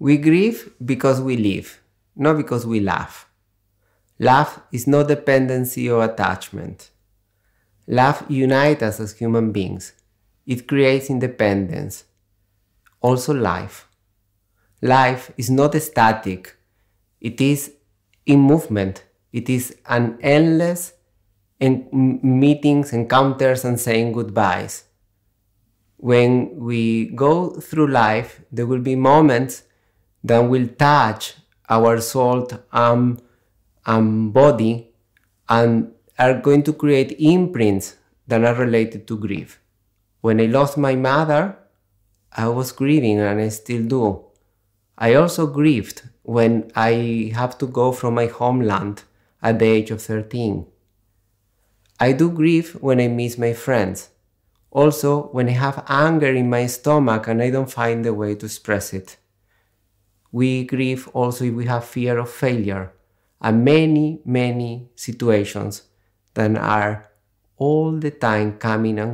We grieve because we live, not because we laugh. Love is not dependency or attachment. Love unites us as human beings. It creates independence. Also, life. Life is not static, it is in movement. It is an endless en- meetings, encounters, and saying goodbyes. When we go through life, there will be moments that will touch our soul and, and body and are going to create imprints that are related to grief. When I lost my mother, I was grieving and I still do. I also grieved when I have to go from my homeland at the age of 13. I do grieve when I miss my friends. Also, when I have anger in my stomach and I don't find a way to express it. We grieve also if we have fear of failure and many, many situations that are all the time coming and